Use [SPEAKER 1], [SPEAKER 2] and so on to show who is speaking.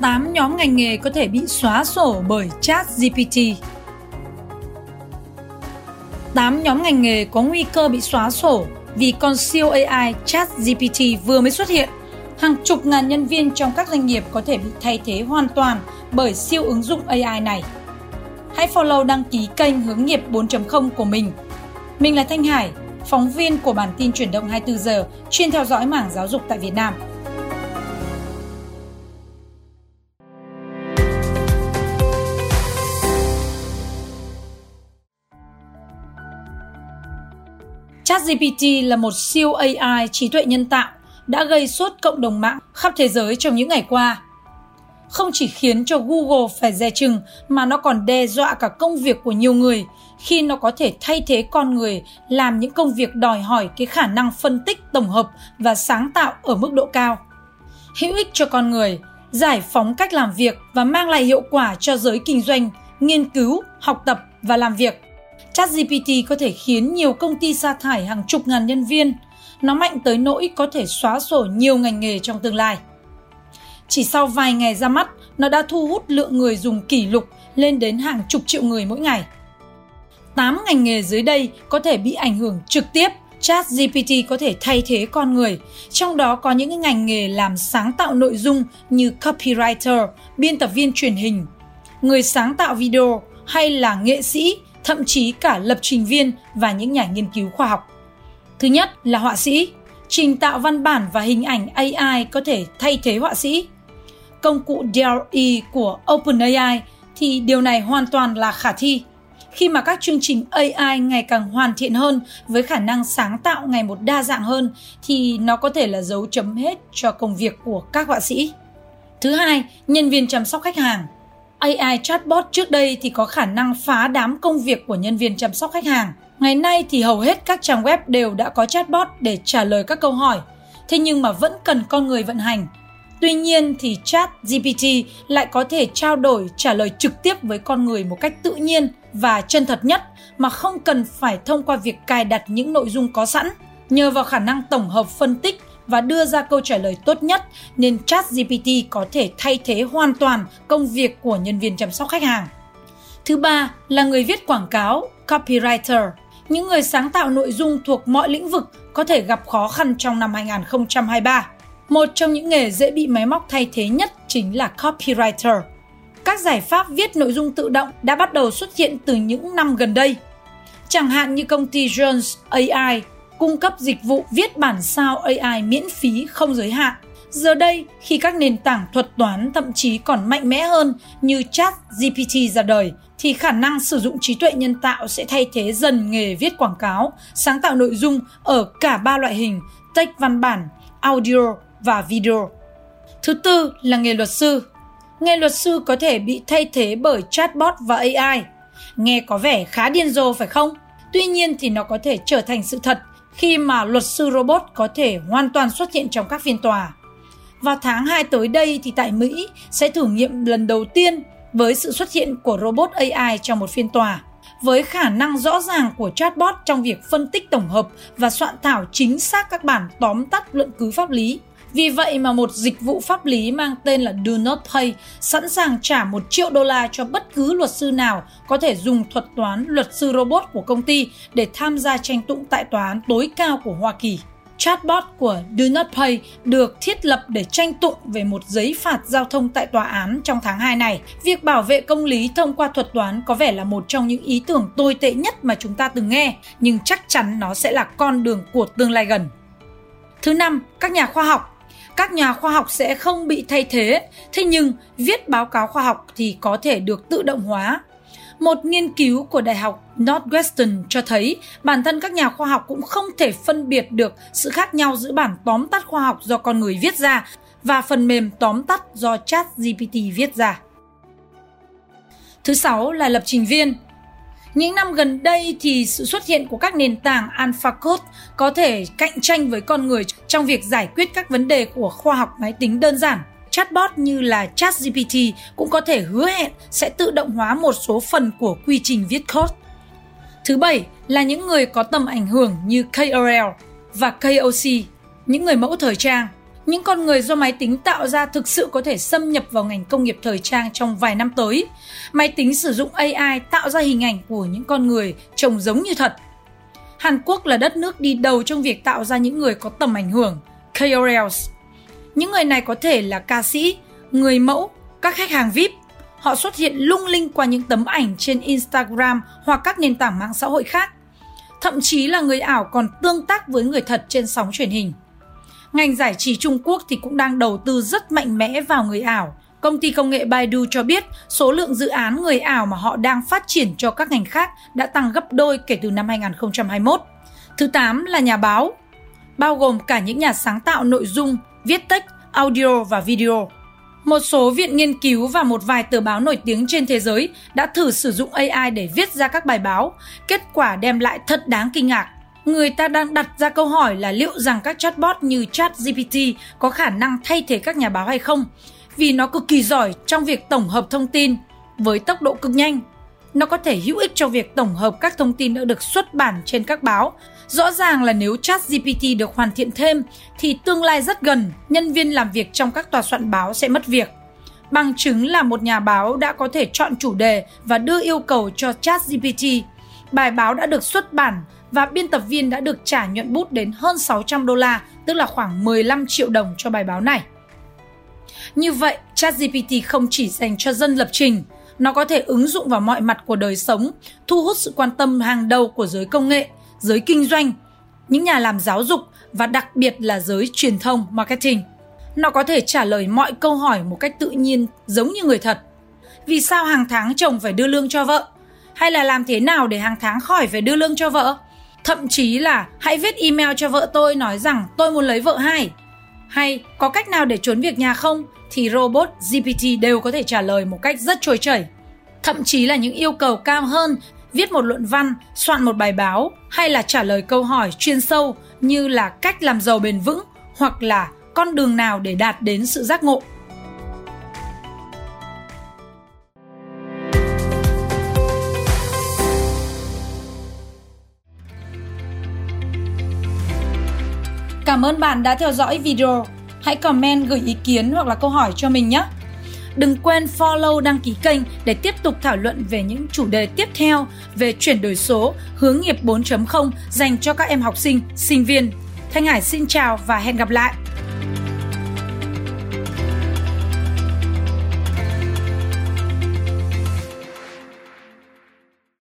[SPEAKER 1] 8 nhóm ngành nghề có thể bị xóa sổ bởi chat GPT. 8 nhóm ngành nghề có nguy cơ bị xóa sổ vì con siêu AI chat GPT vừa mới xuất hiện. Hàng chục ngàn nhân viên trong các doanh nghiệp có thể bị thay thế hoàn toàn bởi siêu ứng dụng AI này. Hãy follow đăng ký kênh Hướng nghiệp 4.0 của mình. Mình là Thanh Hải, phóng viên của bản tin chuyển động 24 giờ chuyên theo dõi mảng giáo dục tại Việt Nam. ChatGPT là một siêu AI trí tuệ nhân tạo đã gây sốt cộng đồng mạng khắp thế giới trong những ngày qua. Không chỉ khiến cho Google phải dè chừng mà nó còn đe dọa cả công việc của nhiều người khi nó có thể thay thế con người làm những công việc đòi hỏi cái khả năng phân tích tổng hợp và sáng tạo ở mức độ cao. Hữu ích cho con người, giải phóng cách làm việc và mang lại hiệu quả cho giới kinh doanh, nghiên cứu, học tập và làm việc. ChatGPT có thể khiến nhiều công ty sa thải hàng chục ngàn nhân viên. Nó mạnh tới nỗi có thể xóa sổ nhiều ngành nghề trong tương lai. Chỉ sau vài ngày ra mắt, nó đã thu hút lượng người dùng kỷ lục lên đến hàng chục triệu người mỗi ngày. 8 ngành nghề dưới đây có thể bị ảnh hưởng trực tiếp Chat GPT có thể thay thế con người, trong đó có những ngành nghề làm sáng tạo nội dung như copywriter, biên tập viên truyền hình, người sáng tạo video hay là nghệ sĩ, thậm chí cả lập trình viên và những nhà nghiên cứu khoa học. Thứ nhất là họa sĩ. Trình tạo văn bản và hình ảnh AI có thể thay thế họa sĩ. Công cụ DALL-E của OpenAI thì điều này hoàn toàn là khả thi khi mà các chương trình AI ngày càng hoàn thiện hơn với khả năng sáng tạo ngày một đa dạng hơn thì nó có thể là dấu chấm hết cho công việc của các họa sĩ. Thứ hai, nhân viên chăm sóc khách hàng. AI chatbot trước đây thì có khả năng phá đám công việc của nhân viên chăm sóc khách hàng. Ngày nay thì hầu hết các trang web đều đã có chatbot để trả lời các câu hỏi. Thế nhưng mà vẫn cần con người vận hành. Tuy nhiên thì chat GPT lại có thể trao đổi, trả lời trực tiếp với con người một cách tự nhiên và chân thật nhất mà không cần phải thông qua việc cài đặt những nội dung có sẵn. Nhờ vào khả năng tổng hợp phân tích và đưa ra câu trả lời tốt nhất nên ChatGPT có thể thay thế hoàn toàn công việc của nhân viên chăm sóc khách hàng. Thứ ba là người viết quảng cáo, copywriter. Những người sáng tạo nội dung thuộc mọi lĩnh vực có thể gặp khó khăn trong năm 2023. Một trong những nghề dễ bị máy móc thay thế nhất chính là copywriter. Các giải pháp viết nội dung tự động đã bắt đầu xuất hiện từ những năm gần đây. Chẳng hạn như công ty Jones AI cung cấp dịch vụ viết bản sao AI miễn phí không giới hạn. Giờ đây, khi các nền tảng thuật toán thậm chí còn mạnh mẽ hơn như chat GPT ra đời, thì khả năng sử dụng trí tuệ nhân tạo sẽ thay thế dần nghề viết quảng cáo, sáng tạo nội dung ở cả ba loại hình, text văn bản, audio và video. Thứ tư là nghề luật sư. Nghề luật sư có thể bị thay thế bởi chatbot và AI. Nghe có vẻ khá điên rồ phải không? Tuy nhiên thì nó có thể trở thành sự thật khi mà luật sư robot có thể hoàn toàn xuất hiện trong các phiên tòa. Vào tháng 2 tới đây thì tại Mỹ sẽ thử nghiệm lần đầu tiên với sự xuất hiện của robot AI trong một phiên tòa. Với khả năng rõ ràng của chatbot trong việc phân tích tổng hợp và soạn thảo chính xác các bản tóm tắt luận cứ pháp lý, vì vậy mà một dịch vụ pháp lý mang tên là Do Not Pay sẵn sàng trả 1 triệu đô la cho bất cứ luật sư nào có thể dùng thuật toán luật sư robot của công ty để tham gia tranh tụng tại tòa án tối cao của Hoa Kỳ. Chatbot của Do Not Pay được thiết lập để tranh tụng về một giấy phạt giao thông tại tòa án trong tháng 2 này. Việc bảo vệ công lý thông qua thuật toán có vẻ là một trong những ý tưởng tồi tệ nhất mà chúng ta từng nghe, nhưng chắc chắn nó sẽ là con đường của tương lai gần. Thứ năm, các nhà khoa học các nhà khoa học sẽ không bị thay thế, thế nhưng viết báo cáo khoa học thì có thể được tự động hóa. Một nghiên cứu của Đại học Northwestern cho thấy bản thân các nhà khoa học cũng không thể phân biệt được sự khác nhau giữa bản tóm tắt khoa học do con người viết ra và phần mềm tóm tắt do chat GPT viết ra. Thứ sáu là lập trình viên. Những năm gần đây thì sự xuất hiện của các nền tảng AlphaCode có thể cạnh tranh với con người trong việc giải quyết các vấn đề của khoa học máy tính đơn giản. Chatbot như là ChatGPT cũng có thể hứa hẹn sẽ tự động hóa một số phần của quy trình viết code. Thứ bảy là những người có tầm ảnh hưởng như KOL và KOC, những người mẫu thời trang những con người do máy tính tạo ra thực sự có thể xâm nhập vào ngành công nghiệp thời trang trong vài năm tới. Máy tính sử dụng AI tạo ra hình ảnh của những con người trông giống như thật. Hàn Quốc là đất nước đi đầu trong việc tạo ra những người có tầm ảnh hưởng, KOLs. Những người này có thể là ca sĩ, người mẫu, các khách hàng VIP. Họ xuất hiện lung linh qua những tấm ảnh trên Instagram hoặc các nền tảng mạng xã hội khác. Thậm chí là người ảo còn tương tác với người thật trên sóng truyền hình. Ngành giải trí Trung Quốc thì cũng đang đầu tư rất mạnh mẽ vào người ảo. Công ty công nghệ Baidu cho biết số lượng dự án người ảo mà họ đang phát triển cho các ngành khác đã tăng gấp đôi kể từ năm 2021. Thứ 8 là nhà báo, bao gồm cả những nhà sáng tạo nội dung, viết text, audio và video. Một số viện nghiên cứu và một vài tờ báo nổi tiếng trên thế giới đã thử sử dụng AI để viết ra các bài báo. Kết quả đem lại thật đáng kinh ngạc người ta đang đặt ra câu hỏi là liệu rằng các chatbot như ChatGPT có khả năng thay thế các nhà báo hay không, vì nó cực kỳ giỏi trong việc tổng hợp thông tin với tốc độ cực nhanh. Nó có thể hữu ích cho việc tổng hợp các thông tin đã được xuất bản trên các báo. Rõ ràng là nếu ChatGPT được hoàn thiện thêm thì tương lai rất gần, nhân viên làm việc trong các tòa soạn báo sẽ mất việc. Bằng chứng là một nhà báo đã có thể chọn chủ đề và đưa yêu cầu cho ChatGPT. Bài báo đã được xuất bản và biên tập viên đã được trả nhuận bút đến hơn 600 đô la, tức là khoảng 15 triệu đồng cho bài báo này. Như vậy, ChatGPT không chỉ dành cho dân lập trình, nó có thể ứng dụng vào mọi mặt của đời sống, thu hút sự quan tâm hàng đầu của giới công nghệ, giới kinh doanh, những nhà làm giáo dục và đặc biệt là giới truyền thông, marketing. Nó có thể trả lời mọi câu hỏi một cách tự nhiên giống như người thật. Vì sao hàng tháng chồng phải đưa lương cho vợ? Hay là làm thế nào để hàng tháng khỏi phải đưa lương cho vợ? Thậm chí là hãy viết email cho vợ tôi nói rằng tôi muốn lấy vợ hai. Hay có cách nào để trốn việc nhà không? Thì robot GPT đều có thể trả lời một cách rất trôi chảy. Thậm chí là những yêu cầu cao hơn, viết một luận văn, soạn một bài báo hay là trả lời câu hỏi chuyên sâu như là cách làm giàu bền vững hoặc là con đường nào để đạt đến sự giác ngộ. Cảm ơn bạn đã theo dõi video. Hãy comment gửi ý kiến hoặc là câu hỏi cho mình nhé. Đừng quên follow đăng ký kênh để tiếp tục thảo luận về những chủ đề tiếp theo về chuyển đổi số, hướng nghiệp 4.0 dành cho các em học sinh, sinh viên. Thanh Hải xin chào và hẹn gặp lại!